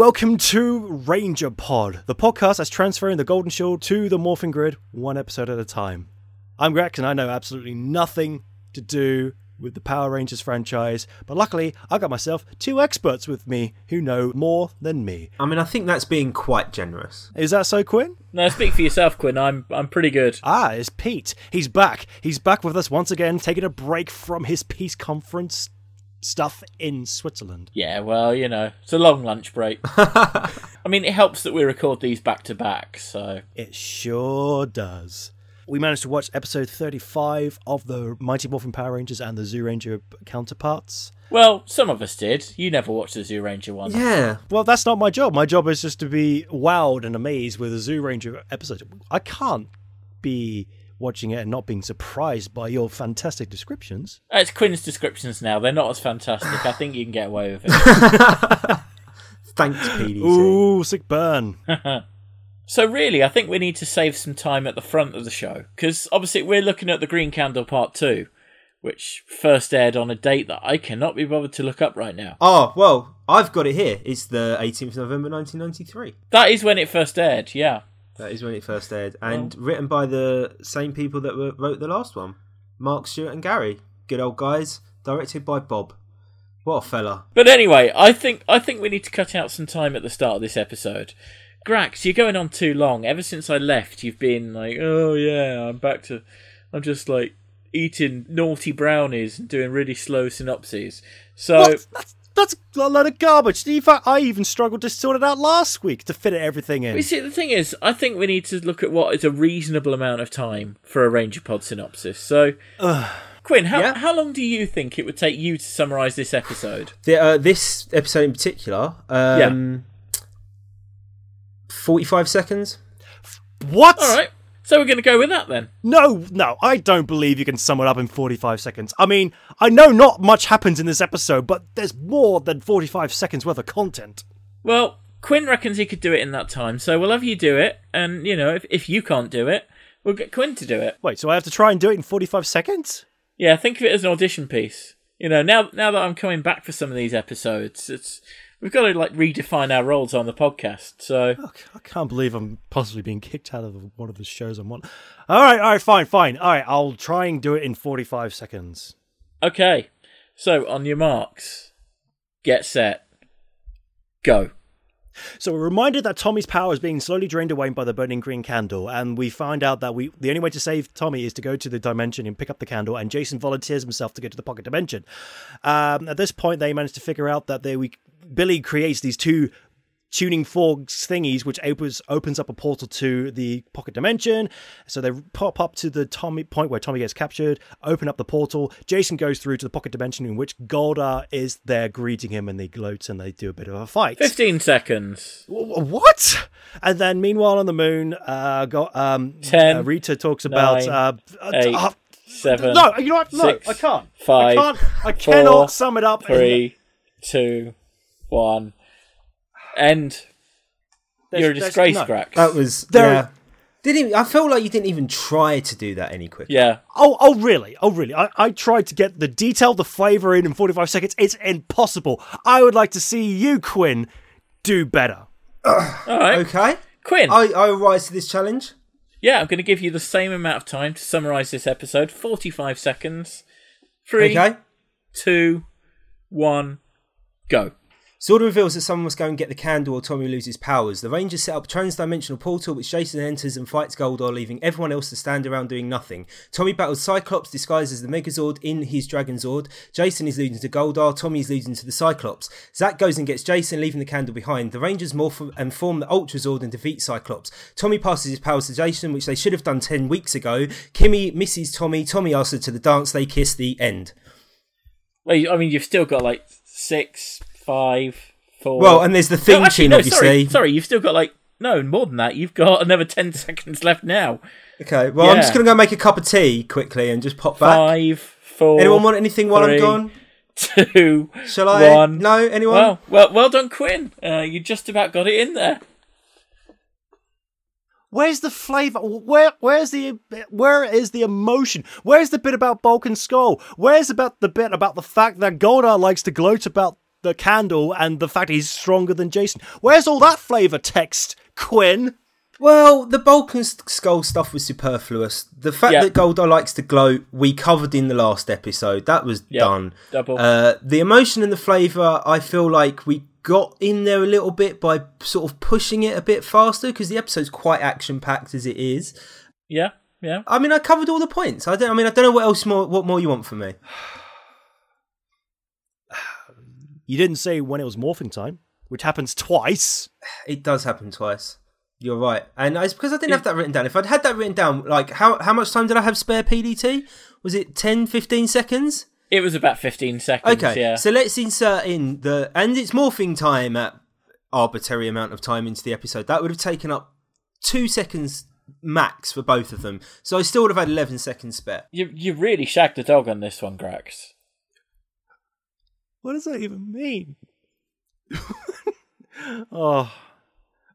Hello and welcome to Ranger Pod, the podcast that's transferring the Golden Shield to the Morphing Grid one episode at a time. I'm Grax and I know absolutely nothing to do with the Power Rangers franchise, but luckily I got myself two experts with me who know more than me. I mean, I think that's being quite generous. Is that so, Quinn? No, speak for yourself, Quinn. I'm I'm pretty good. Ah, it's Pete. He's back. He's back with us once again, taking a break from his peace conference stuff in Switzerland. Yeah, well, you know, it's a long lunch break. I mean, it helps that we record these back to back, so. It sure does. We managed to watch episode 35 of the Mighty Morphin Power Rangers and the Zyuranger counterparts. Well, some of us did. You never watched the Zyuranger one. Yeah. Well, that's not my job. My job is just to be wowed and amazed with a Zyuranger episode. I can't be watching it and not being surprised by your fantastic descriptions. It's Quinn's descriptions now. They're not as fantastic. I think you can get away with it. Thanks, PDT. Ooh, sick burn. so, really, I think we need to save some time at the front of the show because obviously we're looking at the Green Candle Part 2, which first aired on a date that I cannot be bothered to look up right now. Oh, well, I've got it here. It's the 18th of November 1993. That is when it first aired, yeah. That is when it first aired. And written by the same people that were, wrote the last one Mark Stewart and Gary. Good old guys. Directed by Bob. What a fella. But anyway, I think I think we need to cut out some time at the start of this episode. Grax, you're going on too long. Ever since I left, you've been like, "Oh yeah, I'm back to, I'm just like eating naughty brownies and doing really slow synopses." So What? That's, that's a load of garbage. In fact, I even struggled to sort it out last week to fit everything in. you see, the thing is, I think we need to look at what is a reasonable amount of time for a Ranger Pod synopsis. So, Quinn, how Yeah? how long do you think it would take you to summarise this episode? The, uh, this episode in particular, um, 45 seconds. What? All right, so we're going to go with that then. No, no, I don't believe you can sum it up in 45 seconds. I mean, I know not much happens in this episode, but there's more than 45 seconds worth of content. Well, Quinn reckons he could do it in that time, so we'll have you do it. And you know, if if you can't do it, we'll get Quinn to do it. Wait, so I have to try and do it in 45 seconds? Yeah, think of it as an audition piece. You know, now now that I'm coming back for some of these episodes, it's we've got to like redefine our roles on the podcast. So I can't believe I'm possibly being kicked out of one of the shows I'm on. All right, all right, fine, fine. All right, I'll try and do it in 45 seconds. okay, so on your marks, get set, go. So we're reminded that Tommy's power is being slowly drained away by the burning green candle, and we find out that we the only way to save Tommy is to go to the dimension and pick up the candle. And Jason volunteers himself to go to the pocket dimension. Um, at this point, they manage to figure out that they we Billy creates these two tuning forks thingies, which opens opens up a portal to the pocket dimension. So they pop up to the Tommy point where Tommy gets captured, open up the portal. Jason goes through to the pocket dimension in which Goldar is there greeting him, and they gloat and they do a bit of a fight. Fifteen seconds. Wh- What? And then, meanwhile, on the moon, uh, got um, Ten, uh, Rita talks about nine, uh, uh, eight, uh, Seven. no, you know what? No, six, I can't. five, I can't. I four, cannot sum it up. in- Three, two, one. End. There's- You're a disgrace, no. Grax. That was. There- yeah. Didn't even, I felt like you didn't even try to do that any quicker. yeah. Oh, oh, really? Oh, really? I, I tried to get the detail, the flavour in in 45 seconds. It's impossible. I would like to see you, Quinn, do better. All right. Okay. Quinn. I, I rise to this challenge. Yeah, I'm going to give you the same amount of time to summarise this episode 45 seconds. Three, Okay. two, one, go. Zordon reveals that someone must go and get the candle or Tommy loses powers. The Rangers set up a trans-dimensional portal which Jason enters and fights Goldar, leaving everyone else to stand around doing nothing. Tommy battles Cyclops disguised as the Megazord in his Dragon Zord. Jason is losing to Goldar, Tommy is losing to the Cyclops. Zack goes and gets Jason, leaving the candle behind. The Rangers morph and form the Ultra Zord and defeat Cyclops. Tommy passes his powers to Jason, which they should have done 10 weeks ago. Kimmy misses Tommy, Tommy asks her to the dance, they kiss the end. Well, I mean, you've still got like six, five, four. Well, and there's the theme No, actually, tune, no, obviously. Sorry, sorry, you've still got like no more than that. You've got another ten seconds left now. Okay, well, I'm just going to go make a cup of tea quickly and just pop back. Five, four. Anyone want anything while three, I'm gone? Two. Shall I? One. No, anyone? Well, well, well done, Quinn. Uh, you just about got it in there. Where's the flavour? Where where's the where is the emotion? Where's the bit about Bulk and Skull? Where's about the bit about the fact that Goldar likes to gloat about the candle and the fact he's stronger than Jason. Where's all that flavour text, Quinn? Well, the bulk and skull stuff was superfluous. The fact Yeah. that Goldar likes to glow, we covered in the last episode. That was Yeah, done. double. Uh, the emotion and the flavour, I feel like we got in there a little bit by sort of pushing it a bit faster because the episode's quite action packed as it is. Yeah, yeah. I mean, I covered all the points. I don't. I mean, I don't know what else more. What more you want from me? You didn't say when it was morphing time, which happens twice. It does happen twice. You're right, and it's because I didn't have that written down. If I'd had that written down, like how how much time did I have spare? PDT was it 10, 15 seconds? It was about 15 seconds, Okay, yeah. so let's insert in the and it's morphing time at arbitrary amount of time into the episode. That would have taken up two seconds max for both of them. So I still would have had eleven seconds spare. You you really shagged the dog on this one, Grax. What does that even mean? oh.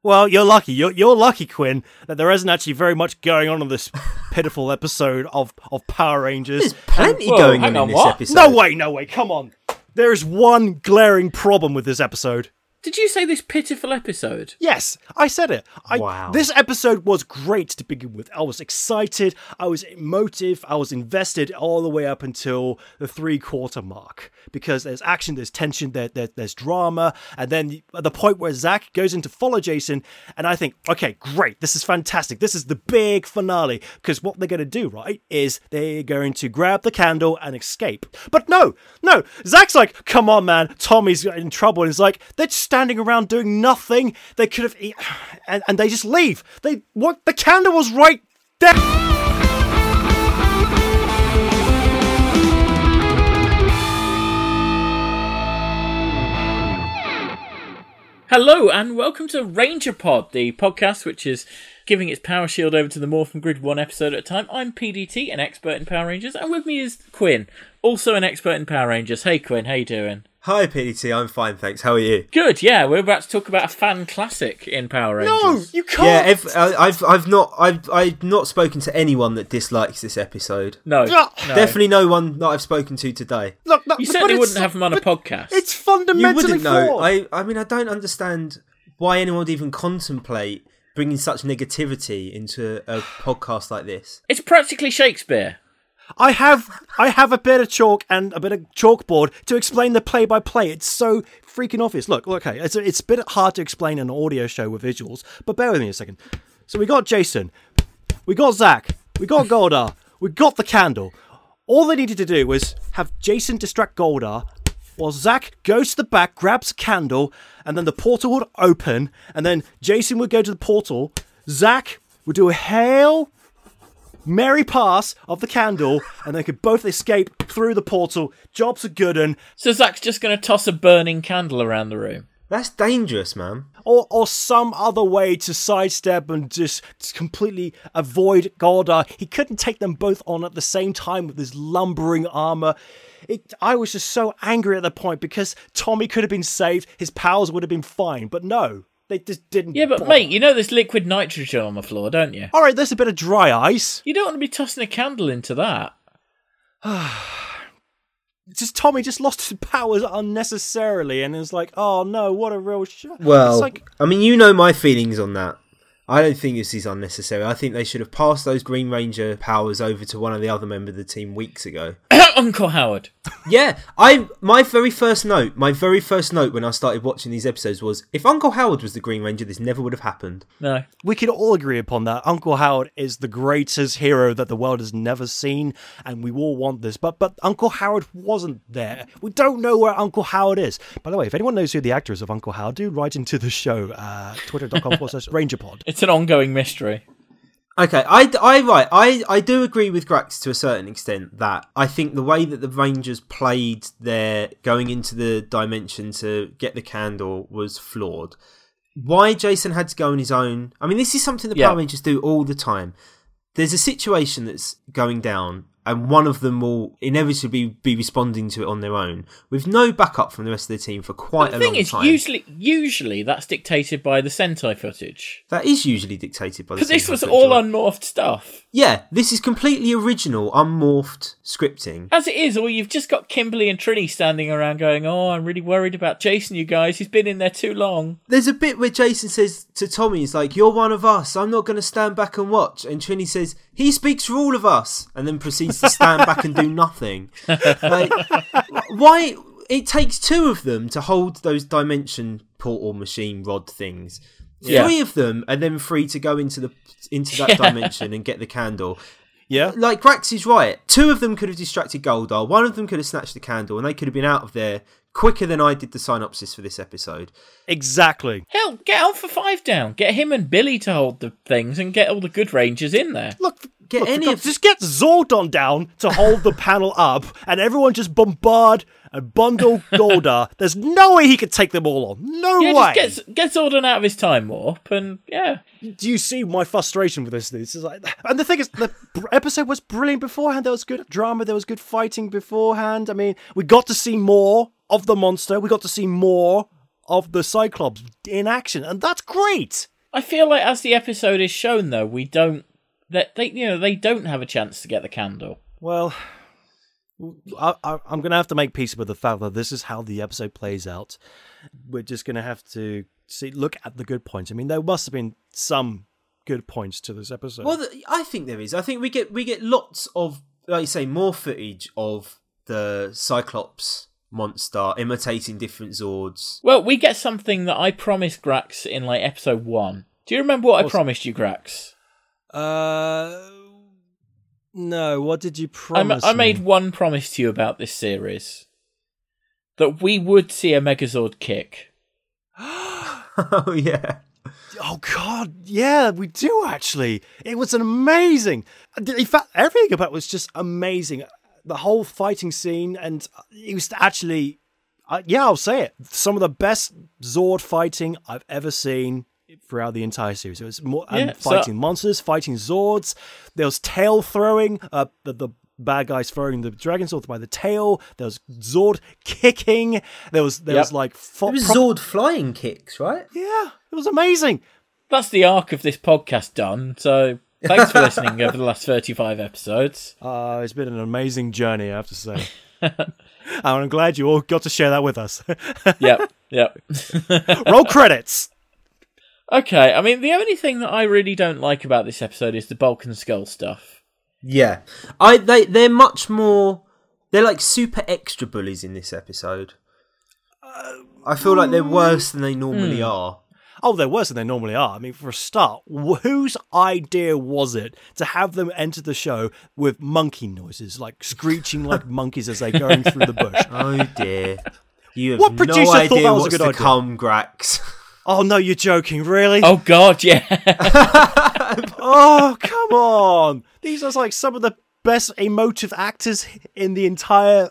Well, you're lucky. You're, you're lucky, Quinn, that there isn't actually very much going on in this pitiful episode of, of Power Rangers. There's plenty Whoa, going on hang in on, this what? episode. No way, no way, come on. There is one glaring problem with this episode. Did you say this pitiful episode? Yes, I said it. I, Wow. This episode was great to begin with. I was excited, I was emotive, I was invested all the way up until the three quarter mark. Because there's action, there's tension, there, there, there's drama, and then at the point where Zack goes in to follow Jason, and I think, okay, great, this is fantastic. This is the big finale. Because what they're going to do, right, is they're going to grab the candle and escape. But no, no, Zack's like, come on, man, Tommy's in trouble. And he's like, they're just standing around doing nothing. They could have, and, and they just leave. They, what, the candle was right there. Hello and welcome to Ranger Pod, the podcast which is giving its power shield over to the Morphin Grid one episode at a time. I'm PDT, an expert in Power Rangers, and with me is Quinn, also an expert in Power Rangers. Hey Quinn, how you doing? Hi PDT, I'm fine, thanks. How are you? Good, yeah. We're about to talk about a fan classic in Power Rangers. No, you can't. Yeah, ev- I- I've I've not I've I've not spoken to anyone that dislikes this episode. no, no. Definitely no one that I've spoken to today. Look, look, You but certainly wouldn't have him on a podcast. It's You fundamentally wouldn't know. flawed. I I mean I don't understand why anyone would even contemplate bringing such negativity into a podcast like this. It's practically Shakespeare. I have I have a bit of chalk and a bit of chalkboard to explain the play by play. It's so freaking obvious. Look, okay, it's a, it's a bit hard to explain an audio show with visuals, but bear with me a second. So we got Jason, we got Zack, we got Goldar, we got the candle. All they needed to do was have Jason distract Goldar while Zack goes to the back, grabs a candle, and then the portal would open, and then Jason would go to the portal, Zack would do a hail merry pass of the candle, and they could both escape through the portal. Jobs are good, and So Zack's just going to toss a burning candle around the room. That's dangerous, man. or or some other way to sidestep and just completely avoid Goldar. He couldn't take them both on at the same time with his lumbering armor. It, I was just so angry at the point because Tommy could have been saved, his powers would have been fine, but no, they just didn't. Yeah, but bother. mate, you know there's liquid nitrogen on the floor, don't you? all right, there's a bit of dry ice. You don't want to be tossing a candle into that. Just Tommy just lost his powers unnecessarily, and it's like, oh no, what a real shot. Well, like I mean, you know my feelings on that. I don't think this is unnecessary. I think they should have passed those Green Ranger powers over to one of the other members of the team weeks ago. Uncle Howard. Yeah, I my very first note, my very first note when I started watching these episodes was if Uncle Howard was the Green Ranger, this never would have happened. No. we can all agree upon that. Uncle Howard is the greatest hero that the world has never seen, and we all want this. But but Uncle Howard wasn't there. We don't know where Uncle Howard is. By the way, if anyone knows who the actor is of Uncle Howard, do write into the show, uh, twitter.com forward slash rangerpod. It's an ongoing mystery. Okay, I, I right, I, I do agree with Grax to a certain extent that I think the way that the Rangers played their going into the dimension to get the candle was flawed. Why Jason had to go on his own? I mean, this is something the Yeah. Power Rangers do all the time. There's a situation that's going down, and one of them will inevitably be responding to it on their own, with no backup from the rest of the team for quite the a thing long is, time. usually, usually that's dictated by the Sentai footage. that is usually dictated by the Because this was footage, all right? unmorphed stuff. Yeah, this is completely original, unmorphed scripting. As it is, or you've just got Kimberly and Trini standing around going, "Oh, I'm really worried about Jason. You guys, he's been in there too long." There's a bit where Jason says to Tommy, "He's like, you're one of us. I'm not going to stand back and watch." And Trini says, "He speaks for all of us," and then proceeds to stand back and do nothing. Like, why? It takes two of them to hold those dimension portal machine rod things. Yeah. Three of them, and then three to go into the into that dimension and get the candle. Yeah. Like Grax is right. Two of them could have distracted Goldar. One of them could have snatched the candle, and they could have been out of there quicker than I did the synopsis for this episode. Exactly. Hell, get Alpha Five down. Get him and Billy to hold the things, and get all the good rangers in there. Look, Get look, any of- just get Zordon down to hold the panel up, and everyone just bombard and bundle Goldar. There's no way he could take them all on. No Yeah, way. just get get Zordon out of his time warp, and yeah, Do you see my frustration with this? This is like, and the thing is, the episode was brilliant beforehand. There was good drama. There was good fighting beforehand. I mean, we got to see more of the monster. We got to see more of the Cyclops in action, and that's great. I feel like as the episode is shown, though, we don't that they you know they don't have a chance to get the candle. Well, I, I, I'm going to have to make peace with the fact that this is how the episode plays out. We're just going to have to see, look at the good points. I mean, there must have been some good points to this episode. Well, I think there is. I think we get we get lots of, like you say, more footage of the Cyclops monster imitating different Zords. Well, we get something that I promised Grax in like episode one. Do you remember what I promised you, Grax? Uh, no. What did you I, promise? ma- I made me? one promise to you about this series that we would see a Megazord kick. oh yeah. Oh God, yeah, we do actually. It was an amazing. In fact, everything about it was just amazing. The whole fighting scene, and it was actually, uh, yeah, I'll say it. Some of the best Zord fighting I've ever seen throughout the entire series. It was more and Yeah, so- fighting monsters, fighting Zords. There was tail throwing. Uh, the, the bad guys throwing the Dragonzord by the tail. There was Zord kicking. There was there Yep. was like fo- was prop- Zord flying kicks, right? Yeah, it was amazing. That's the arc of this podcast done. So thanks for listening over the last thirty-five episodes. Uh, it's been an amazing journey, I have to say. and I'm glad you all got to share that with us. Yep, yep. Roll credits. Okay, I mean the only thing that I really don't like about this episode is the Bulk and Skull stuff. Yeah. I they they're much more. They're like super extra bullies in this episode. I feel like they're worse than they normally hmm. are. Oh, they're worse than they normally are. I mean, for a start, wh- whose idea was it to have them enter the show with monkey noises, like screeching like monkeys as they're going through the bush? Oh dear. You have What producer no thought idea that was a what's good to idea? come, Grax. Oh no, you're joking, really? Oh God, yeah. Oh, come on. These are like some of the best emotive actors in the entire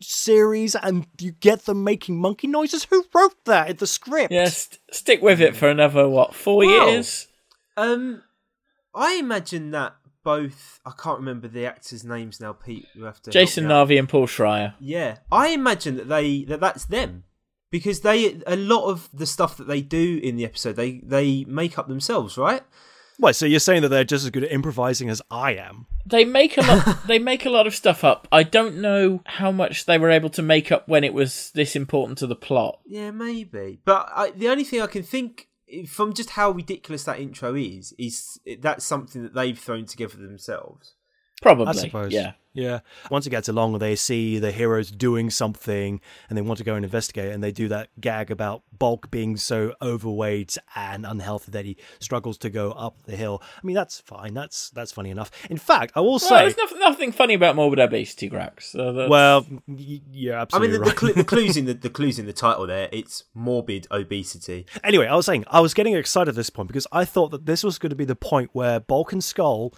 series, and you get them making monkey noises? Who wrote that in the script? yeah, st- stick with it for another what four Wow. years. Um, I imagine that both. I can't remember the actors' names now. Pete, you have to. Jason me out. Narvy and Paul Schrier. Yeah, I imagine that they that that's them because they a lot of the stuff that they do in the episode they they make up themselves, right? Wait, so you're saying that they're just as good at improvising as I am? They make a lot. they make a lot of stuff up. I don't know how much they were able to make up when it was this important to the plot. Yeah, maybe. But I, the only thing I can think from just how ridiculous that intro is is that's something that they've thrown together themselves. Probably. I suppose. Yeah. Yeah. Once it gets along, they see the heroes doing something and they want to go and investigate, and they do that gag about Bulk being so overweight and unhealthy that he struggles to go up the hill. I mean, that's fine. That's that's funny enough. In fact, I will Well, say, there's nothing, nothing funny about morbid obesity, Grax. So well, yeah, you're I mean, the, right. the, clu- the clues in the, the clues in the title there. It's morbid obesity. Anyway, I was saying I was getting excited at this point because I thought that this was going to be the point where Bulk and Skull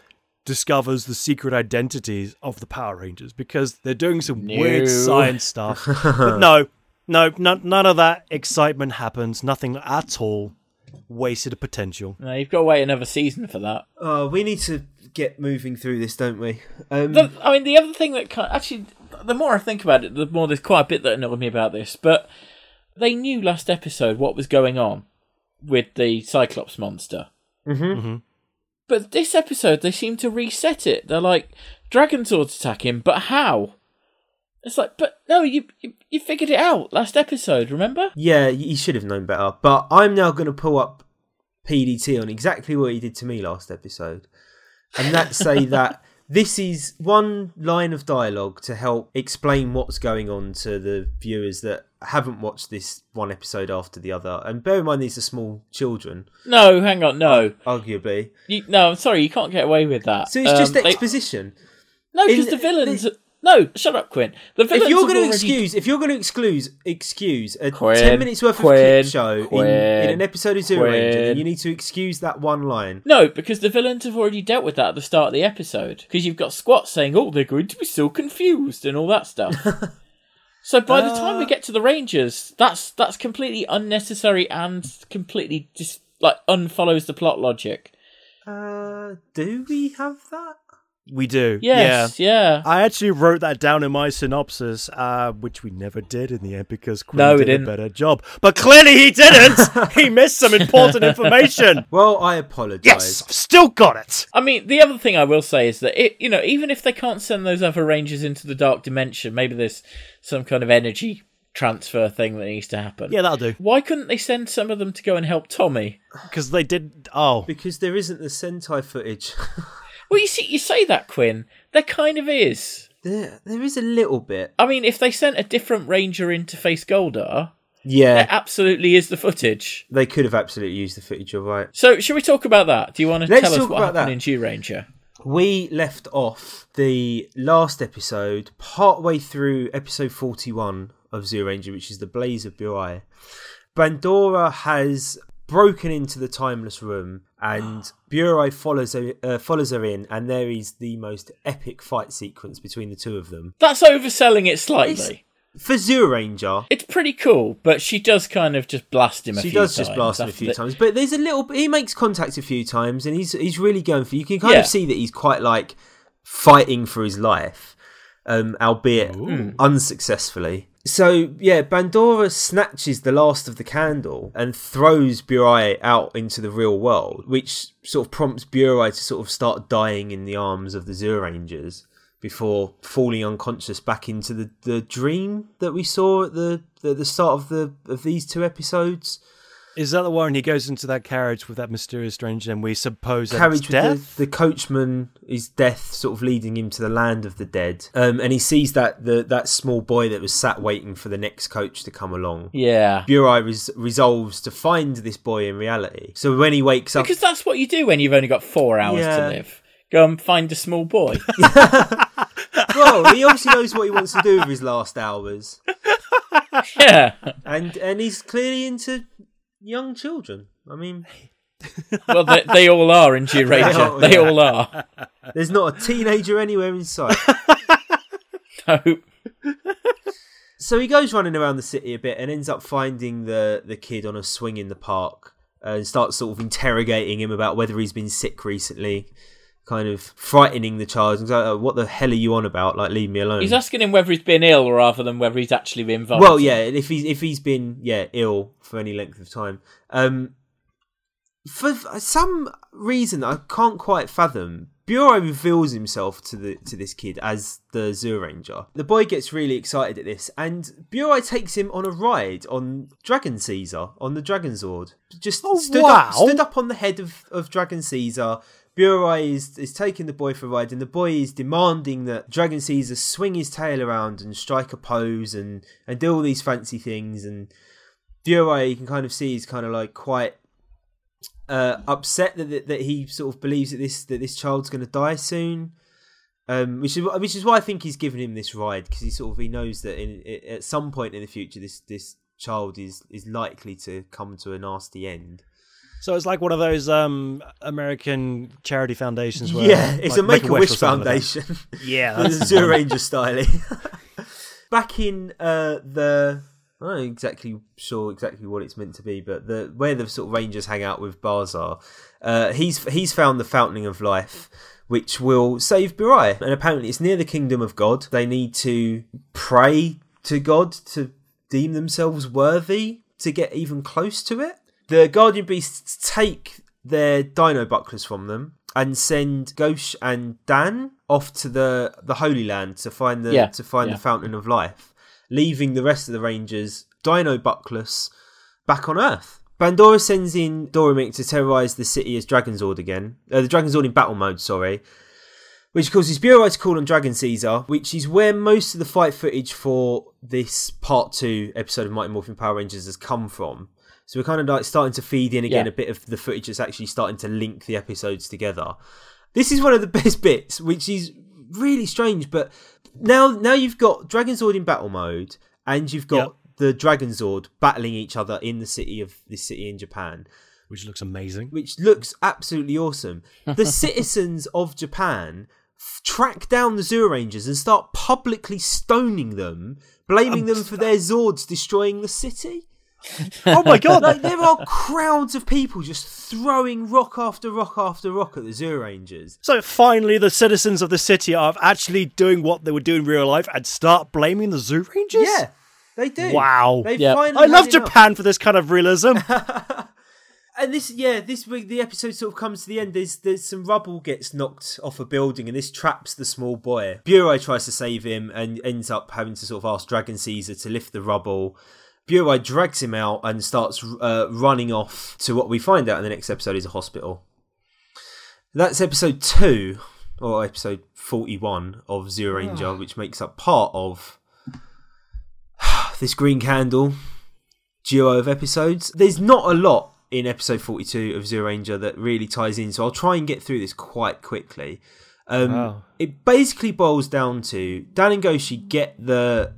discovers the secret identities of the Power Rangers because they're doing some No. weird science stuff. but no, no, no, none of that excitement happens. Nothing at all. Wasted potential. No, you've got to wait another season for that. Uh, we need to get moving through this, don't we? Um, The, I mean, the other thing that kind actually, the more I think about it, the more there's quite a bit that annoyed me about this. But they knew last episode what was going on with the Cyclops monster. Mm-hmm. But this episode, they seem to reset it. They're like, Dragonzord's attacking, but how? It's like, but no, you, you you figured it out last episode, remember? Yeah, you should have known better. But I'm now going to pull up PDT on exactly what he did to me last episode, and that say that this is one line of dialogue to help explain what's going on to the viewers that haven't watched this one episode after the other. And bear in mind, these are small children, No, hang on, no, arguably. you, no. I'm sorry, you can't get away with that. So it's just Um, they- exposition. no, because the villains. No, shut up, Quinn. The villains if you're going to already- excuse, if you're going to excuse, excuse a Quinn, ten minutes worth of clip show in, in an episode of Zero Ranger, then you need to excuse that one line. No, because the villains have already dealt with that at the start of the episode. Because you've got Squat saying, "Oh, they're going to be so confused" and all that stuff. so by the time we Uh. get to the Rangers, that's that's completely unnecessary and completely just like unfollows the plot logic. Uh, do we have that? We do. Yes, yeah. I actually wrote that down in my synopsis, uh, which we never did in the end because Quinn No, we did didn't. a better job. But clearly he didn't. he missed some important information. Well, I apologise. Yes, I've still got it. I mean, the other thing I will say is that it, you know, even if they can't send those other Rangers into the dark dimension, maybe there's some kind of energy transfer thing that needs to happen. Yeah, that'll do. Why couldn't they send some of them to go and help Tommy? Because they did. Oh, Because there isn't the Sentai footage. Well, you see, you say that, Quinn. There kind of is. there, there is a little bit. I mean, if they sent a different Ranger in to face Goldar, Yeah, there absolutely is the footage. they could have absolutely used the footage. You're right. So, should we talk about that? Do you want to Let's tell us what happened that. in G Ranger? We left off the last episode partway through episode 41 of Zero Ranger, which is the Blaze of Burai. Bandora has broken into the timeless room, and Burai follows her, uh, follows her in, and there is the most epic fight sequence between the two of them. That's overselling it slightly. For Zero Ranger, It's pretty cool, but she does kind of just blast him a she does just blast him a few the- times, but there's a little. He makes contact a few times, and he's he's really going for. You can kind Yeah. of see that he's quite like fighting for his life, um, albeit unsuccessfully. So yeah, Bandora snatches the last of the candle and throws Burai out into the real world, which sort of prompts Burai to sort of start dying in the arms of the Zero Rangers before falling unconscious back into the, the dream that we saw at the, the the start of the of these two episodes. Is that the one he goes into that carriage with that mysterious stranger, and we suppose that's carriage death? with the, the coachman is death sort of leading him to the land of the dead um, and he sees that the that small boy that was sat waiting for the next coach to come along Yeah. Burai res- resolves to find this boy in reality so when he wakes up Because that's what you do when you've only got four hours Yeah. to live. Go and find a small boy. well he obviously knows what he wants to do with his last hours yeah. and and he's clearly into young children i mean Well, they, they all are in G Ranger. are, They yeah. all are. there's not a teenager anywhere in sight No. So he goes running around the city a bit and ends up finding the the kid on a swing in the park uh, and starts sort of interrogating him about whether he's been sick recently, kind of frightening the child. He's like, "Oh, "What the hell are you on about? Like, leave me alone." He's asking him whether he's been ill rather than whether he's actually been involved. well, yeah, if he's if he's been yeah ill for any length of time, um, for some reason I can't quite fathom. Burai reveals himself to the to this kid as the Zyuranger. The boy gets really excited at this, and Burai takes him on a ride on Dragon Caesar on the Dragon Zord. Just Oh, stood wow. up stood up on the head of, of Dragon Caesar. Burai is is taking the boy for a ride, and the boy is demanding that Dragon Caesar swing his tail around and strike a pose and and do all these fancy things. And Burai, you can kind of see, is kind of like quite uh, upset that, that that he sort of believes that this that this child's going to die soon. Um, which is which is why I think he's given him this ride because he sort of he knows that in, i at some point in the future this this child is is likely to come to a nasty end. So it's like one of those um, American charity foundations. Where, yeah, it's like a Make a Wish or like. Foundation. yeah, the that's Zero Ranger style. Back in uh, the I'm not exactly sure exactly what it's meant to be, but the where the sort of rangers hang out with Barza, uh, he's he's found the fountain of life, which will save Burai, and apparently it's near the kingdom of God. They need to pray to God to deem themselves worthy to get even close to it. The guardian beasts take their dino bucklers from them and send Goshi and Dan off to the the Holy Land to find the Yeah, to find yeah. the fountain of life, leaving the rest of the Rangers dino buckless back on Earth. Bandora sends in Dora Mimic to terrorize the city as Dragonzord again. Uh, the Dragonzord in battle mode, sorry. Which causes Burai to call on Dragon Caesar, which is where most of the fight footage for this part two episode of Mighty Morphin Power Rangers has come from. So we're kind of like starting to feed in again Yeah. a bit of the footage that's actually starting to link the episodes together. This is one of the best bits, which is really strange. But now, now you've got Dragonzord in battle mode, and you've got Yep. the Dragonzord battling each other in the city of this city in Japan, which looks amazing. which looks absolutely awesome. The citizens of Japan track down the Zyurangers and start publicly stoning them, blaming them for their Zords destroying the city. Oh my god! Like there are crowds of people just throwing rock after rock after rock at the Zyurangers. So finally, the citizens of the city are actually doing what they would do in real life and start blaming the zoo rangers. Yeah, they do. Wow. They Yeah. finally I love had enough. Japan for this kind of realism. And this, yeah, this week the episode sort of comes to the end. There's there's some rubble gets knocked off a building, and this traps the small boy. Burai tries to save him and ends up having to sort of ask Dragon Caesar to lift the rubble. Burai drags him out and starts uh, running off to what we find out in the next episode is a hospital. That's episode two, or episode forty-one of Zero Ranger, which makes up part of this Green Candle duo of episodes. There's not a lot in episode 42 of Zero Ranger that really ties in, so I'll try and get through this quite quickly. Um, Wow. It basically boils down to Dan and Goshi get the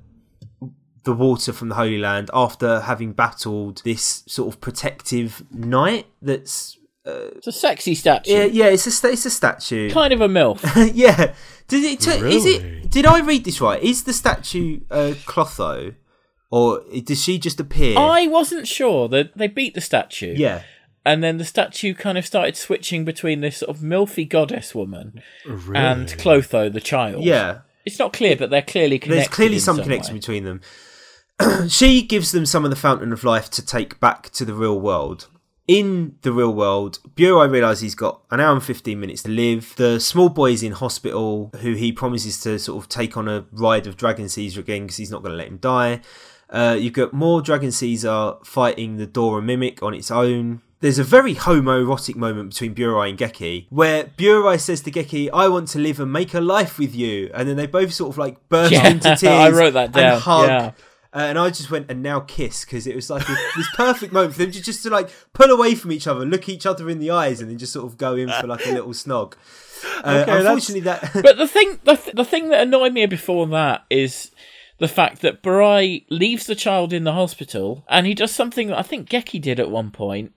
the water from the Holy Land after having battled this sort of protective knight. That's It's a sexy statue. yeah, yeah. It's a sta- it's a statue. Kind of a MILF. yeah. Did it? T- Is it? Did I read this right? Is the statue uh, Clotho, or does she just appear? I wasn't sure that they beat the statue. yeah. And then the statue kind of started switching between this sort of milfy goddess woman and Clotho, the child. Yeah. It's not clear, but they're clearly connected. There's clearly in some some connection way. between them. she gives them some of the fountain of life to take back to the real world. In the real world, Burai realises he's got an hour and 15 minutes to live. The small boy is in hospital, who he promises to sort of take on a ride of Dragon Caesar again because he's not going to let him die. Uh, you've got more Dragon Caesar fighting the Dora Mimic on its own. There's a very homoerotic moment between Burai and Geki where Burai says to Geki, I want to live and make a life with you. And then they both sort of like burst Yeah, into tears. I wrote that down, And hug. yeah. Uh, and I just went and now kiss because it was like a, this perfect moment for them to just to like pull away from each other, look each other in the eyes, and then just sort of go in for like a little snog. Uh, Okay, that's- unfortunately, that But the thing, the, th- the thing that annoyed me before that is the fact that Burai leaves the child in the hospital, and he does something that I think Geki did at one point.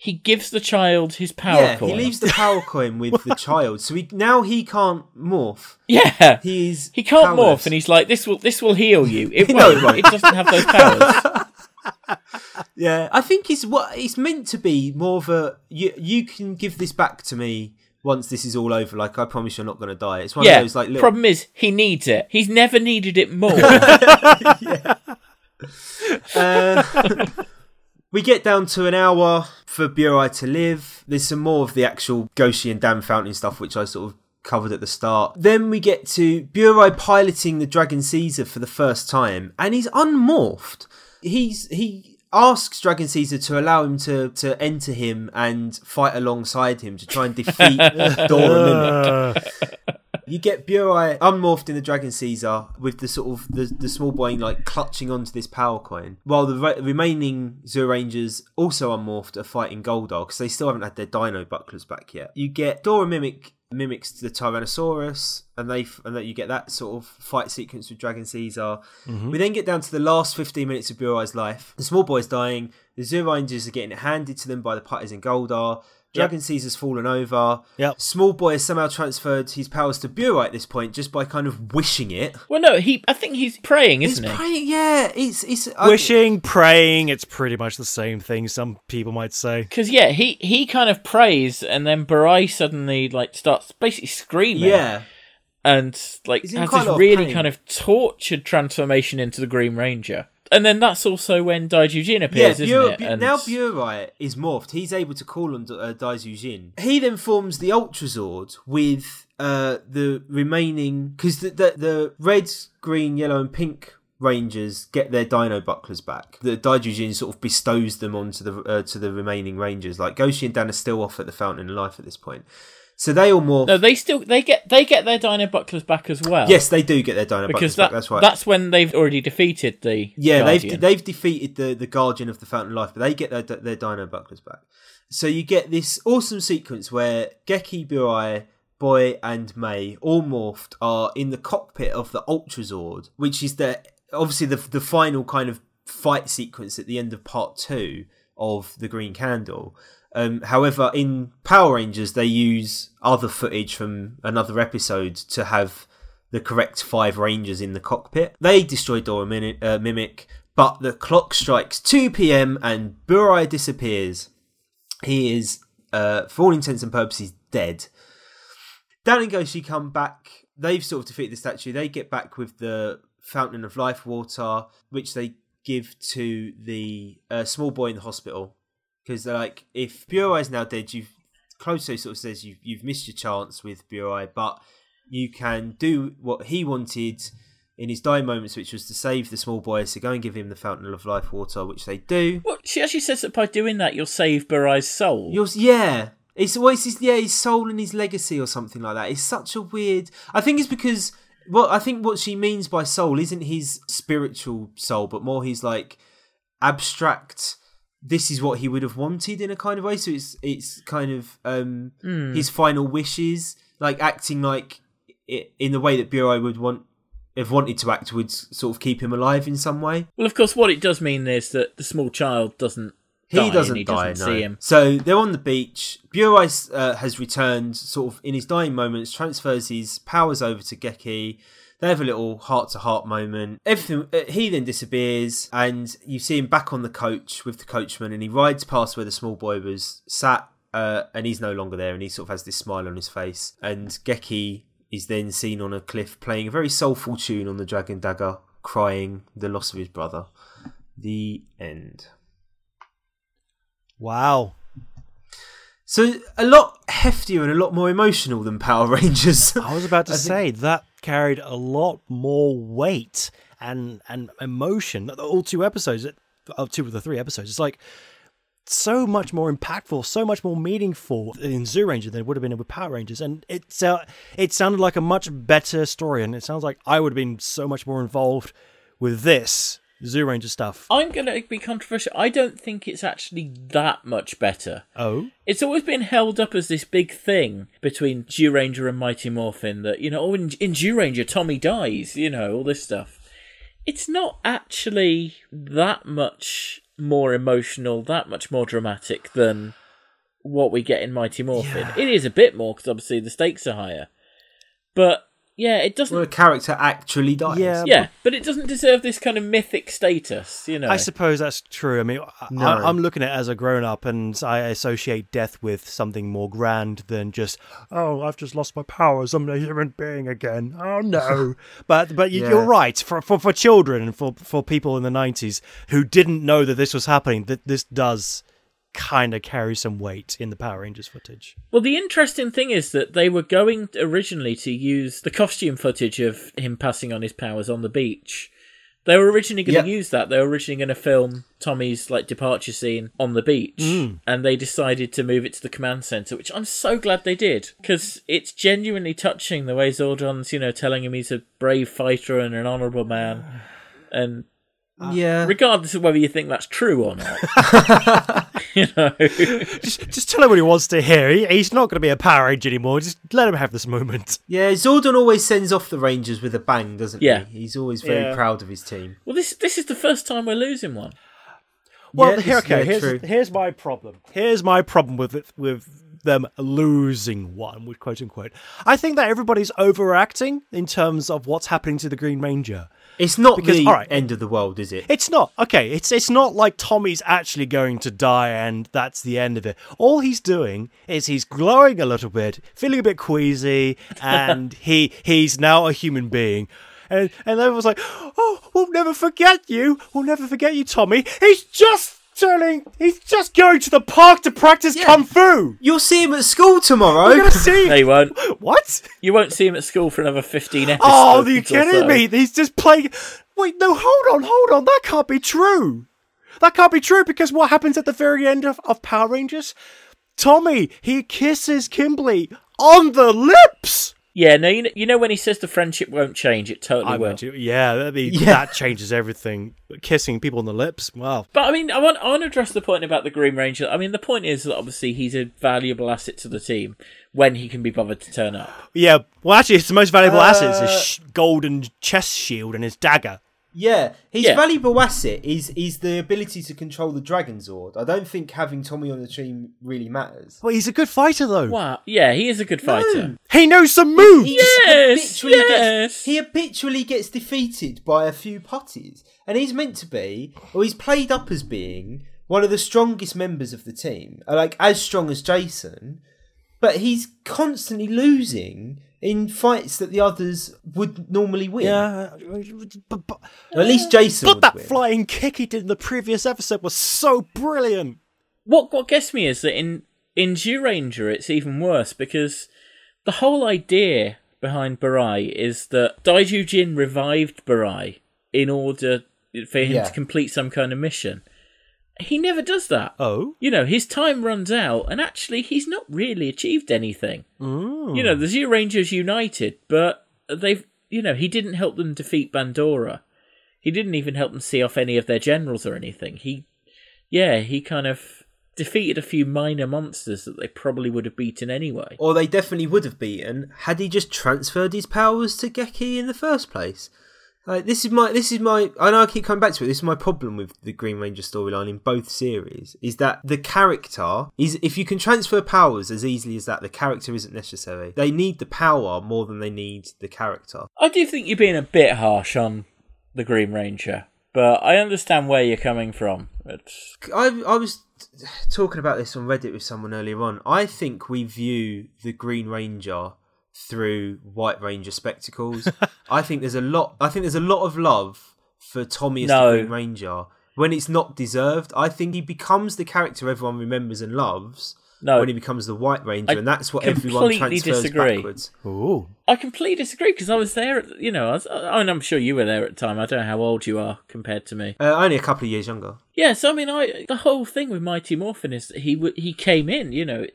He gives the child his power yeah, coin. he leaves the power coin with the child, so he now he can't morph. Yeah, He's he can't powerless. morph, and he's like, "This will, this will heal you." It No, won't. it. It doesn't have those powers. Yeah, I think it's what it's meant to be. More of a you. You can give this back to me once this is all over. Like I promise you're not going to die. It's one yeah. of those like little. Problem is, he needs it. He's never needed it more. Uh, we get down to an hour for Burai to live. There's some more of the actual Goshi and Dan Fountain stuff, which I sort of covered at the start. Then we get to Burai piloting the Dragon Caesar for the first time, and he's unmorphed. He's he asks Dragon Caesar to allow him to to enter him and fight alongside him to try and defeat Dora Mimic. You get Burai unmorphed in the Dragon Caesar with the sort of the, the small boy like clutching onto this power coin, while the re- remaining Zyurangers also unmorphed are fighting Goldar because they still haven't had their Dino bucklers back yet. You get Dora Mimic mimics the Tyrannosaurus, and they f- and that you get that sort of fight sequence with Dragon Caesar. Mm-hmm. We then get down to the last fifteen minutes of Burai's life. The small boy's dying. The Zyurangers are getting it handed to them by the Putters and Goldar. Dragon Caesar's fallen over. Yep. Small Boy has somehow transferred his powers to Burai at this point just by kind of wishing it. Well, no, he. I think he's praying, isn't It's he? praying, yeah. It's it's I- Wishing, praying, it's pretty much the same thing, some people might say. Because yeah, he he kind of prays, and then Burai suddenly like starts basically screaming. yeah. and like has this really pain. kind of tortured transformation into the Green Ranger. And then that's also when Daiju Jin appears, Yeah, isn't it? And now Burai is morphed. He's able to call on uh, Daiju Jin. He then forms the Ultrazord with uh, the remaining because the, the the red, green, yellow, and pink Rangers get their Dino bucklers back. The Daiju Jin sort of bestows them onto the uh, to the remaining Rangers. Like Goshi and Dan are still off at the Fountain of Life at this point, so they all morph. no, they still they get they get their Dino Bucklers back as well. yes, they do get their Dino because bucklers that, back. That's right. that's when they've already defeated the Yeah, Guardian. they've they've defeated the the Guardian of the Fountain of Life, but they get their their Dino bucklers back. So you get this awesome sequence where Geki, Burai, Boi, and May, all morphed, are in the cockpit of the Ultrazord, which is the obviously the the final kind of fight sequence at the end of part two of the Green Candle. Um, however, in Power Rangers, they use other footage from another episode to have the correct five Rangers in the cockpit. They destroy Dora uh, Mimic, but the clock strikes 2 p.m. and Burai disappears. He is, uh, for all intents and purposes, dead. Dan and Goshi come back. They've sort of defeated the statue. They get back with the Fountain of Life water, which they give to the uh, small boy in the hospital. Because they're like, if Burai is now dead, you've. Clotho sort of says you've, you've missed your chance with Burai, but you can do what he wanted in his dying moments, which was to save the small boy. So go and give him the Fountain of Life water, which they do. Well, she actually says that by doing that, you'll save Burai's soul. Yours, yeah. It's always his, yeah, his soul and his legacy or something like that. It's such a weird. I think it's because well, I think what she means by soul isn't his spiritual soul, but more his like abstract. This is what he would have wanted in a kind of way. So it's it's kind of um his final wishes, like acting like it, in the way that Burai would want have wanted to act would sort of keep him alive in some way. Well, of course, what it does mean is that the small child doesn't. He die doesn't he die. doesn't no. see him. So they're on the beach. Burai uh, has returned, sort of in his dying moments, transfers his powers over to Geki. They have a little heart to heart moment. Everything. Uh, he then disappears, and you see him back on the coach with the coachman, and he rides past where the small boy was sat, uh, and he's no longer there, and he sort of has this smile on his face. And Geki is then seen on a cliff playing a very soulful tune on the Dragon Dagger, crying the loss of his brother. The end. Wow. So a lot heftier and a lot more emotional than Power Rangers. I was about to I think- say that carried a lot more weight and and emotion. All two episodes, two of the three episodes. It's like so much more impactful, so much more meaningful in Zyuranger than it would have been with Power Rangers, and it uh, it sounded like a much better story, and it sounds like I would have been so much more involved with this Zyuranger stuff. I'm going to be controversial. I don't think it's actually that much better. Oh, It's always been held up as this big thing between Zyuranger and Mighty Morphin that, you know, oh, in, in Zyuranger, Tommy dies, you know, all this stuff. It's not actually that much more emotional, that much more dramatic than what we get in Mighty Morphin. Yeah. It is a bit more because obviously the stakes are higher. But yeah, it doesn't. Where a character actually dies. Yeah, yeah, but it doesn't deserve this kind of mythic status, you know. I suppose that's true. I mean, I, No. I'm looking at it as a grown up, and I associate death with something more grand than just, oh, I've just lost my powers. I'm a human being again. Oh no! but but you, Yeah. you're right. For, for for children and for for people in the '90s who didn't know that this was happening, that this does kind of carry some weight in the Power Rangers footage. Well, the interesting thing is that they were going originally to use the costume footage of him passing on his powers on the beach. They were originally going Yeah. to use that. They were originally going to film Tommy's like departure scene on the beach, mm. and they decided to move it to the command center, which I'm so glad they did because it's genuinely touching the way Zordon's, you know, telling him he's a brave fighter and an honorable man, and Uh, yeah. regardless of whether you think that's true or not, you know. Just just tell him what he wants to hear. He, he's not going to be a Power Ranger anymore. Just let him have this moment. Yeah, Zordon always sends off the Rangers with a bang, doesn't Yeah. he? He's always very Yeah. proud of his team. Well, this this is the first time we're losing one. Well, Yeah, here, okay. here's true. here's my problem. Here's my problem with it, with them losing one, with quote unquote. I think that everybody's overacting in terms of what's happening to the Green Ranger. It's not Because, the all right. end of the world, is it? It's not okay. It's it's not like Tommy's actually going to die and that's the end of it. All he's doing is he's glowing a little bit, feeling a bit queasy, and he he's now a human being. And and everyone's like, "Oh, we'll never forget you. We'll never forget you, Tommy." He's just turning. He's just going to the park to practice kung fu. You'll see him at school tomorrow. We're gonna see. No, you won't. What? You won't see him at school for another 15 episodes. Oh, are you kidding so. me? He's just playing. Wait, no, hold on, hold on. That can't be true. That can't be true because what happens at the very end of, of Power Rangers? Tommy, he kisses Kimberly on the lips. Yeah, no, you know, you know when he says the friendship won't change, it totally I will. mean, yeah, that'd be, Yeah. that changes everything. Kissing people on the lips. Wow. But I mean, I want I want to address the point about the Green Ranger. I mean, the point is that obviously he's a valuable asset to the team when he can be bothered to turn up. Yeah. Well, actually, it's the most valuable asset is Uh, his sh- golden chest shield and his dagger. Yeah, his Yeah. valuable asset is is the ability to control the Dragon Zord. I don't think having Tommy on the team really matters. Well, he's a good fighter though. Wow, yeah, he is a good fighter. He knows some moves. He just Yes, habitually yes. Gets, he habitually gets defeated by a few putties, and he's meant to be, or he's played up as being one of the strongest members of the team, like as strong as Jason. But he's constantly losing in fights that the others would normally win. Yeah, but, but, at least Jason. but would that win. flying kick he did in the previous episode was so brilliant. What what gets me is that in in Ranger it's even worse because the whole idea behind Burai is that Daizyujin revived Burai in order for him Yeah. to complete some kind of mission. He never does that. Oh, You know, his time runs out, and actually, he's not really achieved anything. Oh. You know, the Zyurangers united, but they've, you know, he didn't help them defeat Bandora. He didn't even help them see off any of their generals or anything. He, yeah, he kind of defeated a few minor monsters that they probably would have beaten anyway. or they definitely would have beaten had he just transferred his powers to Geki in the first place. This is my this is my I know I keep coming back to it. This is my problem with the Green Ranger storyline in both series is that the character is if you can transfer powers as easily as that, the character isn't necessary. They need the power more than they need the character. I do think you're being a bit harsh on the Green Ranger, but I understand where you're coming from. It's I I was talking about this on Reddit with someone earlier on. I think we view the Green Ranger through White Ranger spectacles. I think there's a lot. I think there's a lot of love for Tommy as No. the Green Ranger when it's not deserved. I think he becomes the character everyone remembers and loves No. when he becomes the White Ranger, I and that's what everyone transfers disagree. backwards. ooh, I completely disagree because I was there. At, you know, I was, I mean, I'm sure you were there at the time. I don't know how old you are compared to me. Uh, only a couple of years younger. Yeah, so I mean, I the whole thing with Mighty Morphin is that he w- he came in. You know,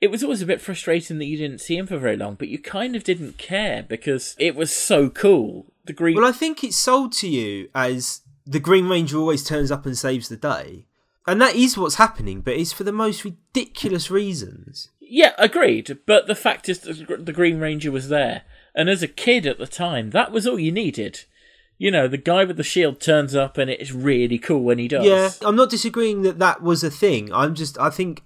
it, was always a bit frustrating that you didn't see him for very long, but you kind of didn't care because it was so cool. The green. Well, I think it's sold to you as the Green Ranger always turns up and saves the day. And that is what's happening, but it's for the most ridiculous reasons. Yeah, agreed. But the fact is, that the Green Ranger was there, and as a kid at the time, that was all you needed. You know, the guy with the shield turns up, and it's really cool when he does. Yeah, I'm not disagreeing that that was a thing. I'm just, I think,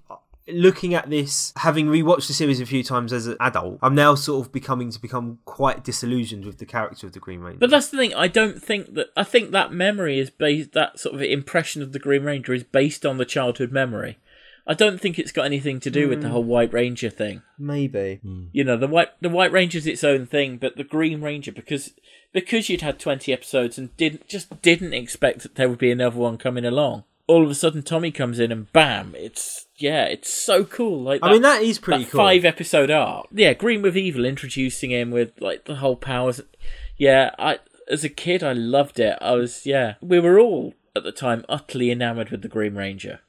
looking at this, having rewatched the series a few times as an adult, I'm now sort of becoming to become quite disillusioned with the character of the Green Ranger. But that's the thing. I don't think that. I think that memory is based. That sort of impression of the Green Ranger is based on the childhood memory. I don't think it's got anything to do with the hmm. whole White Ranger thing. Maybe. Hmm. You know, the White the White Ranger's its own thing, but the Green Ranger because because you'd had twenty episodes and didn't just didn't expect that there would be another one coming along. All of a sudden, Tommy comes in and bam! It's yeah, it's so cool. Like I mean, that is pretty that cool. five episode arc. Yeah, Green with Evil introducing him with like the whole powers. Yeah, I as a kid I loved it. I was yeah. We were all at the time utterly enamored with the Green Ranger.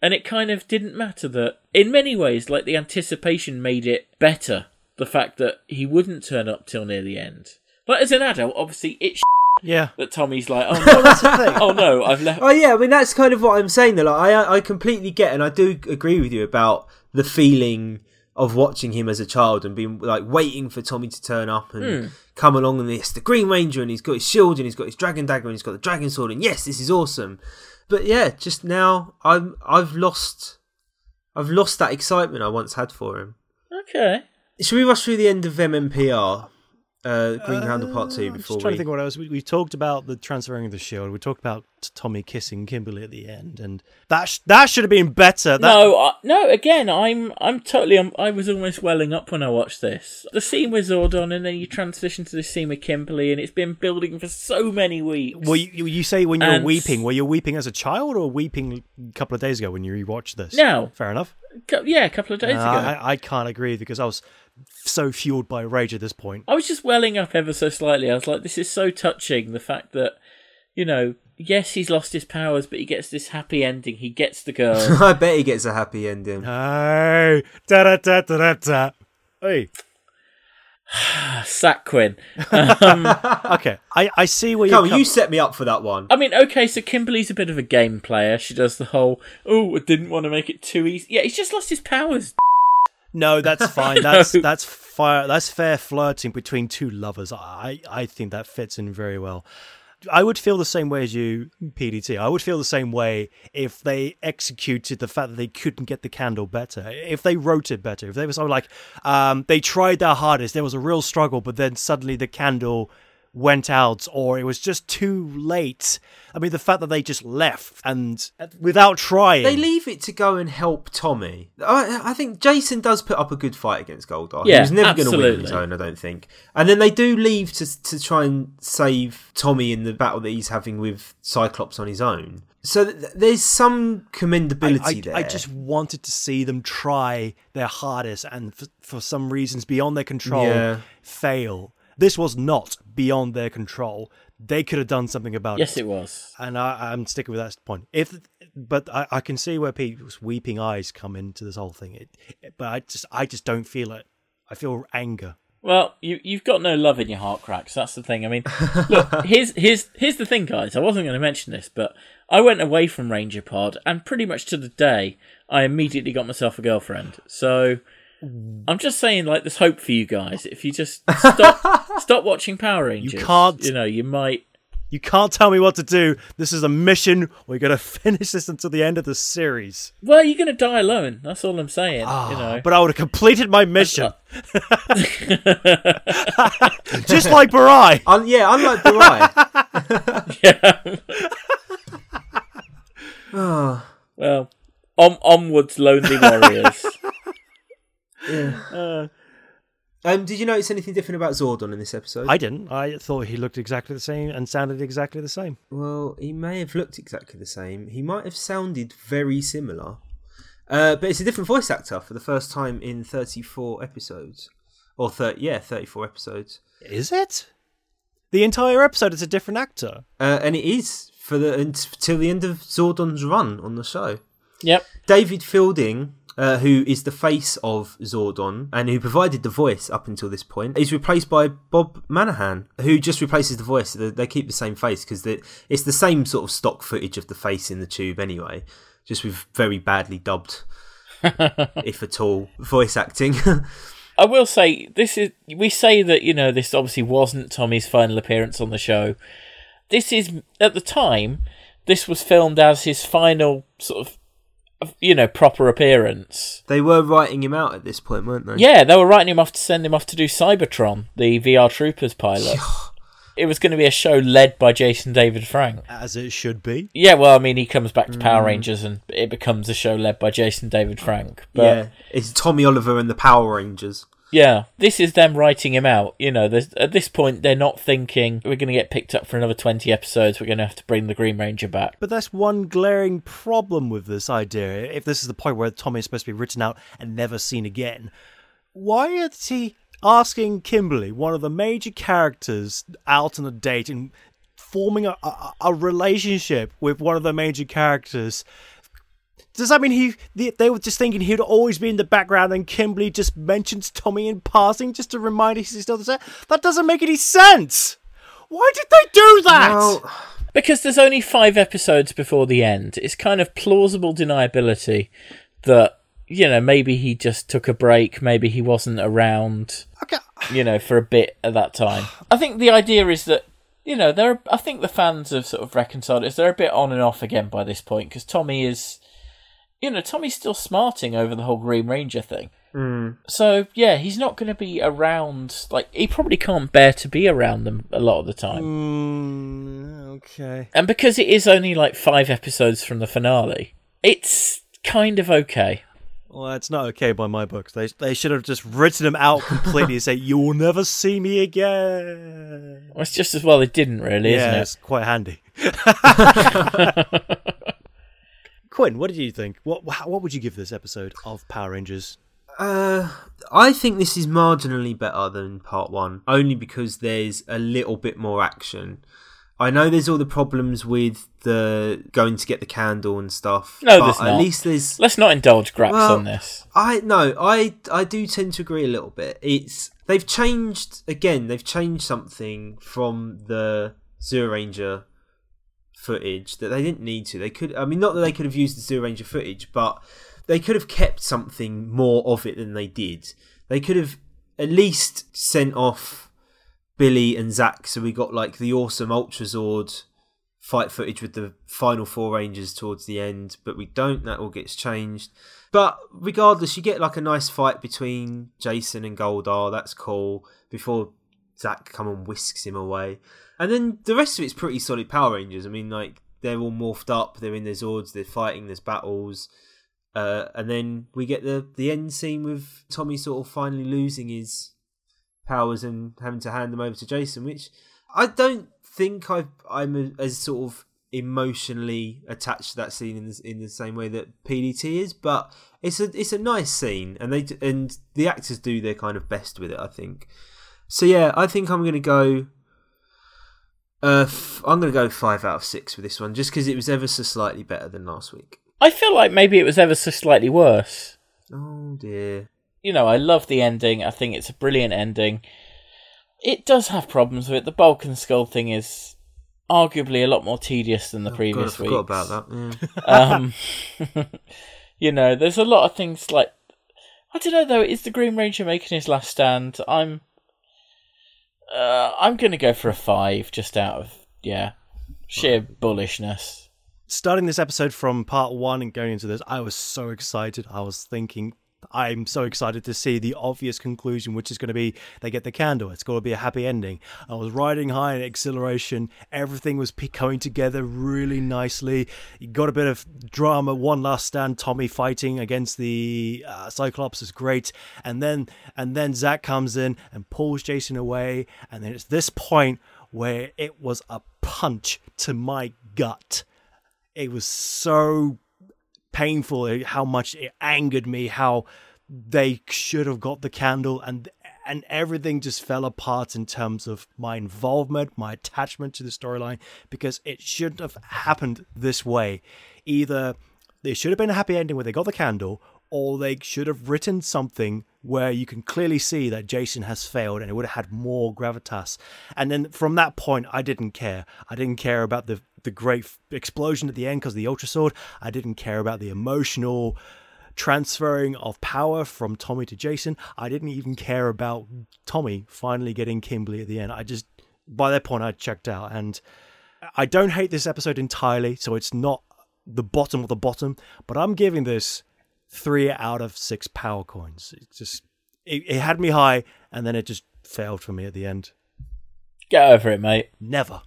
And it kind of didn't matter that in many ways like the anticipation made it better the fact that he wouldn't turn up till near the end. But as an adult, obviously it's yeah. that Tommy's like, "Oh no, That's the thing. oh no, I've left Oh yeah, I mean that's kind of what I'm saying. Though, like I I completely get, and I do agree with you about the feeling of watching him as a child and being like waiting for Tommy to turn up and Hmm. come along and it's the Green Ranger and he's got his shield and he's got his dragon dagger and he's got the dragon sword and yes, this is awesome. But yeah, just now I'm I've lost I've lost that excitement I once had for him. Okay. Should we rush through the end of MMPR? Uh, Green Candle Part Two I'm before just trying we. to think what else. We, we talked about the transferring of the shield. We talked about Tommy kissing Kimberly at the end, and that sh- that should have been better. That, No, I, no. Again, I'm I'm totally. um, I was almost welling up when I watched this. The scene with Zordon, and then you transition to the scene with Kimberly, and it's been building for so many weeks. Well, you, you say when you're And- weeping, were you weeping as a child or weeping a couple of days ago when you rewatched this? No. Fair enough. Cou- yeah, a couple of days Uh, ago. I, I, I can't agree because I was so fueled by rage at this point. I was just welling up ever so slightly. I was like, this is so touching. The fact that, you know, yes, he's lost his powers, but he gets this happy ending. He gets the girl. I bet he gets a happy ending. Hey, da da da da da da. Hey, Sack Quinn. Um, okay, I, I see where Come you're on, you set me up for that one. I mean, okay, so Kimberly's a bit of a game player. She does the whole, oh, I didn't want to make it too easy. Yeah, he's just lost his powers. No, that's fine. That's No. that's fire. That's fair flirting between two lovers. I I think that fits in very well. I would feel the same way as you, PDT. I would feel the same way if they executed the fact that they couldn't get the candle better. If they wrote it better. If they were so like, um, they tried their hardest. There was a real struggle, but then suddenly the candle went out, or it was just too late. I mean, the fact that they just left and without trying. They leave it to go and help Tommy. I, I think Jason does put up a good fight against Goldar. he Yeah, was never going to win on his own, I don't think. And then they do leave to to try and save Tommy in the battle that he's having with Cyclops on his own. So th- there's some commendability I, there. I just wanted to see them try their hardest and for, for some reasons beyond their control Yeah. fail. This was not beyond their control. They could have done something about Yes, it. Yes, it was. And I, I'm sticking with that point. If, but I, I can see where people's weeping eyes come into this whole thing. It, but I just, I just don't feel it. I feel anger. Well, you you've got no love in your heart Grax. That's the thing. I mean, look, here's here's here's the thing, guys. I wasn't going to mention this, but I went away from Ranger Pod, and pretty much to the day, I immediately got myself a girlfriend. So I'm just saying, like, there's hope for you guys. If you just stop stop watching Power Rangers, You can't- You know, you might. You can't tell me what to do. This is a mission. We're going to finish this until the end of the series. Well, you're going to die alone. That's all I'm saying. you know. Ah, But I would have completed my mission. Just like Burai. Un- yeah, unlike Burai. yeah. Well, on, onwards, lonely warriors. Um, did you notice anything different about Zordon in this episode? I didn't. I thought he looked exactly the same and sounded exactly the same. Well, he may have looked exactly the same. He might have sounded very similar. Uh, but it's a different voice actor for the first time in 34 episodes. Or, thir- yeah, 34 episodes. Is it? The entire episode is a different actor. Uh, and it is for the until the end of Zordon's run on the show. yep. David Fielding, uh, who is the face of Zordon and who provided the voice up until this point, is replaced by Bob Manahan, who just replaces the voice. They, they keep the same face because it's the same sort of stock footage of the face in the tube anyway, just with very badly dubbed, if at all, voice acting. I will say this is we say that you know this obviously wasn't Tommy's final appearance on the show. This is at the time this was filmed as his final sort of you know proper appearance. they were writing him out at this point, weren't they? Yeah, they were writing him off to send him off to do Cybertron, the VR Troopers pilot. it was going to be a show led by Jason David Frank. As it should be. Yeah, well, I mean, he comes back to Power hmm. Rangers and it becomes a show led by Jason David Frank. But yeah. It's Tommy Oliver and the Power Rangers. Yeah, this is them writing him out. You know, at this point, they're not thinking we're going to get picked up for another 20 episodes. We're going to have to bring the Green Ranger back. But that's one glaring problem with this idea. If this is the point where Tommy is supposed to be written out and never seen again, why is he asking Kimberly, one of the major characters, out on a date and forming a, a, a relationship with one of the major characters? Does that mean he they, they were just thinking he'd always be in the background and Kimberly just mentions Tommy in passing just to remind he's still there? That doesn't make any sense. Why did they do that? Well, Because there's only five episodes before the end. It's kind of plausible deniability that you know, maybe he just took a break. Maybe he wasn't around. Okay. You know, for a bit at that time. I think the idea is that you know they're. I think the fans have sort of reconciled it. They're a bit on and off again by this point because Tommy is, you know, Tommy's still smarting over the whole Green Ranger thing. Mm. So yeah, he's not going to be around. Like he probably can't bear to be around them a lot of the time. Mm, okay. And because it is only like five episodes from the finale, it's kind of okay. Well, it's not okay by my books. They they should have just written him out completely and say, You will never see me again. Well, it's just as well it didn't really, yeah, isn't it's quite handy. Quinn, what did you think? What what would you give this episode of Power Rangers? Uh, I think this is marginally better than part one, only because there's a little bit more action. I know there's all the problems with the going to get the candle and stuff. No, but there's at least there's. Let's not indulge Grax Well, on this. I no, I I do tend to agree a little bit. It's they've changed again. They've changed something from the Zyuranger footage that they didn't need to. They could. I mean, not that they could have used the Zyuranger footage, but they could have kept something more of it than they did. They could have at least sent off Billy and Zack, so we got like the awesome Ultra Zord fight footage with the final four Rangers towards the end, but we don't. That all gets changed. But regardless, you get like a nice fight between Jason and Goldar. That's cool. Before Zack come and whisks him away, and then the rest of it's pretty solid Power Rangers. I mean, like they're all morphed up. They're in their Zords. They're fighting. There's battles. Uh, and then we get the the end scene with Tommy sort of finally losing his powers and having to hand them over to Jason, which I don't think I I'm as sort of emotionally attached to that scene in the, in the same way that PDT is, but it's a it's a nice scene, and they and the actors do their kind of best with it, I think. So yeah, I think I'm gonna go. Uh, f- I'm gonna go five out of six with this one, just because it was ever so slightly better than last week. I feel like maybe it was ever so slightly worse. Oh dear. You know, I love the ending. I think it's a brilliant ending. It does have problems with it. The Bulk and Skull thing is arguably a lot more tedious than the Oh, previous God, I week. forgot about that. Yeah. um, you know, there's a lot of things like I don't know though. Is the Green Ranger making his last stand? I'm, uh, I'm going to go for a five, just out of yeah, sheer bullishness. starting this episode from part one and going into this, I was so excited. I was thinking, I'm so excited to see the obvious conclusion, which is going to be they get the candle. It's going to be a happy ending. I was riding high in exhilaration. Everything was coming together really nicely. You got a bit of drama. One last stand. Tommy fighting against the uh, Cyclops is great, and then and then Zack comes in and pulls Jason away, and then it's this point where it was a punch to my gut it was so painful eh, how much it angered me how they should have got the candle and and everything just fell apart in terms of my involvement my attachment to the storyline because it shouldn't have happened this way either there should have been a happy ending where they got the candle or they should have written something where you can clearly see that Jason has failed and it would have had more gravitas. And then from that point, I didn't care. I didn't care about the, the great explosion at the end because of the Ultrazord. I didn't care about the emotional transferring of power from Tommy to Jason. I didn't even care about Tommy finally getting Kimberly at the end. I just, by that point, I checked out. And I don't hate this episode entirely, so it's not the bottom of the bottom, but I'm giving this three out of six power coins. It just it, it had me high, and then it just failed for me at the end. Get over it, mate. Never.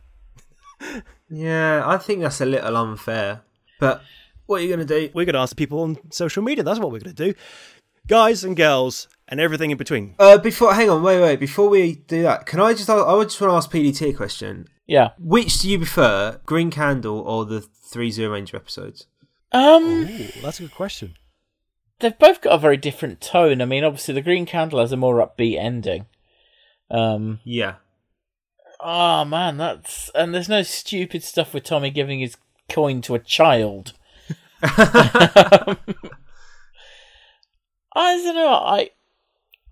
Yeah, I think that's a little unfair. But what are you going to do? We're going to ask people on social media. That's what we're going to do, guys and girls, and everything in between. Uh, before, hang on, wait, wait. Before we do that, can I just? I would just want to ask PDT a question. Yeah. Which do you prefer, Green Candle or the Three Zyuranger episodes? Um, Ooh, that's a good question. they've both got a very different tone. I mean, obviously, the Green Candle has a more upbeat ending. Um, Yeah. Oh man, that's and there's no stupid stuff with Tommy giving his coin to a child. I don't know. I,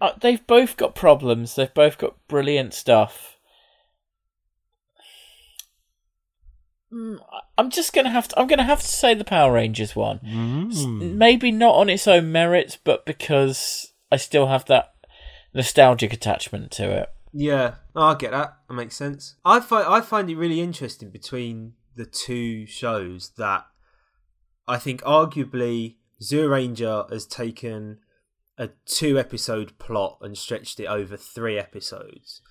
I they've both got problems. They've both got brilliant stuff. Mm, I'm just gonna have to. I'm gonna have to say the Power Rangers one. S- mm. Maybe not on its own merits, but because I still have that nostalgic attachment to it. Yeah, oh, I get that. That makes sense. I find I find it really interesting between the two shows that I think arguably Zyuranger has taken a two episode plot and stretched it over three episodes,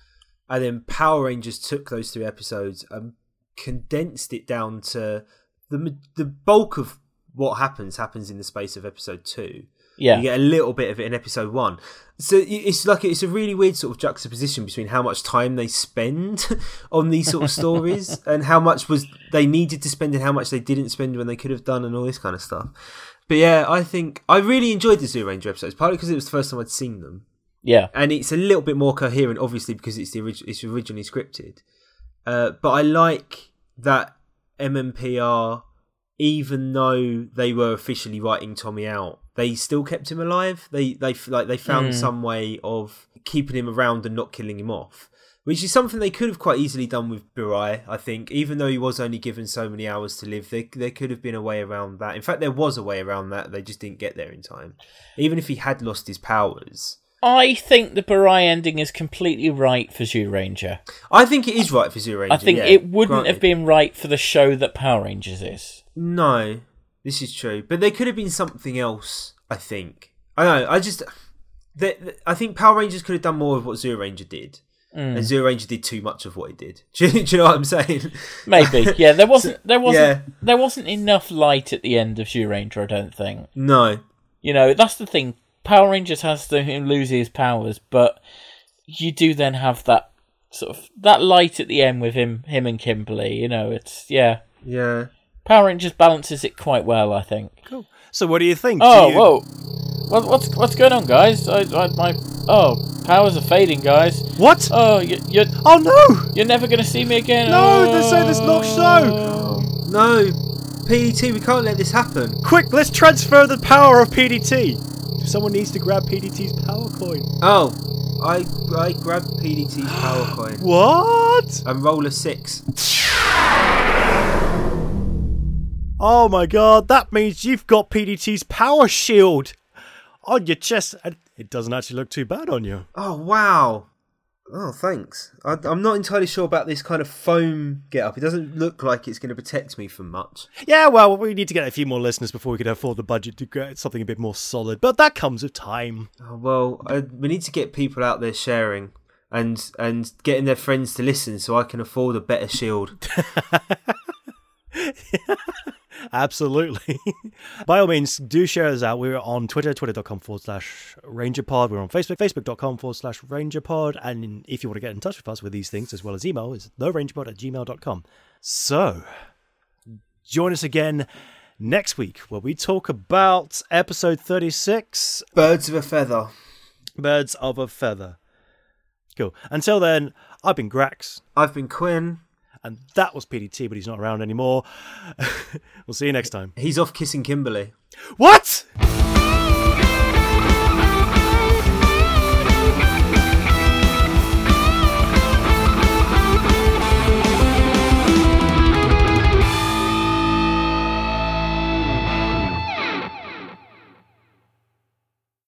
and then Power Rangers took those three episodes and condensed it down to the the bulk of what happens happens in the space of episode two. Yeah, You get a little bit of it in episode one. So it's like it's a really weird sort of juxtaposition between how much time they spend on these sort of stories and how much was they needed to spend and how much they didn't spend when they could have done and all this kind of stuff. But yeah, I think I really enjoyed the Zyuranger episodes, partly because it was the first time I'd seen them, yeah, and it's a little bit more coherent, obviously because it's the orig- it's originally scripted. Uh, but I like that MMPR, even though they were officially writing Tommy out, they still kept him alive. They they like they found mm. some way of keeping him around and not killing him off, which is something they could have quite easily done with Burai. I think, even though he was only given so many hours to live, there there could have been a way around that. In fact, there was a way around that. They just didn't get there in time. Even if he had lost his powers. I think the Burai ending is completely right for Zyuranger. I think it is right for Zyuranger. I think yeah, it wouldn't granted. have been right for the show that Power Rangers is. No, this is true. But there could have been something else. I think. I know. I just. The, the- I think Power Rangers could have done more of what Zyuranger did, Mm. and Zyuranger did too much of what it did. Do you, do you know what I'm saying? Maybe, yeah. There wasn't, there wasn't, yeah. there wasn't enough light at the end of Zyuranger. I don't think. No. You know, that's the thing. Power Rangers has to him lose his powers, but you do then have that sort of that light at the end with him, him and Kimberly. You know, it's yeah. Yeah. Power Rangers balances it quite well, I think. Cool. So, what do you think? Oh, you- whoa! What, what's what's going on, guys? I, I, my oh, powers are fading, guys. What? Oh, you, you're Oh no! you're never gonna see me again. No, they say this not so. Oh. No. PDT, we can't let this happen. Quick, let's transfer the power of PDT. Someone needs to grab PDT's power coin. Oh, I I grabbed PDT's power coin What? and roll a six. Oh my god, that means you've got PDT's power shield on your chest. And it doesn't actually look too bad on you. Oh wow. Oh, thanks. I, I'm not entirely sure about this kind of foam get up. It doesn't look like it's going to protect me from much. Yeah, well, we need to get a few more listeners before we can afford the budget to get something a bit more solid. But that comes with time. Oh, well, I, we need to get people out there sharing and and getting their friends to listen so I can afford a better shield. Absolutely. By all means, do share us out. We're on Twitter, twitter.com forward slash rangerpod. We're on Facebook, facebook.com forward slash rangerpod. And if you want to get in touch with us with these things, as well as email, it's therangerpod at gmail.com. So, join us again next week where we talk about episode 36 Birds of a feather. Birds of a Feather. Cool. Until then, I've been Grax, I've been Quinn. And that was PDT, but he's not around anymore. we'll see you next time. He's off kissing Kimberly. What?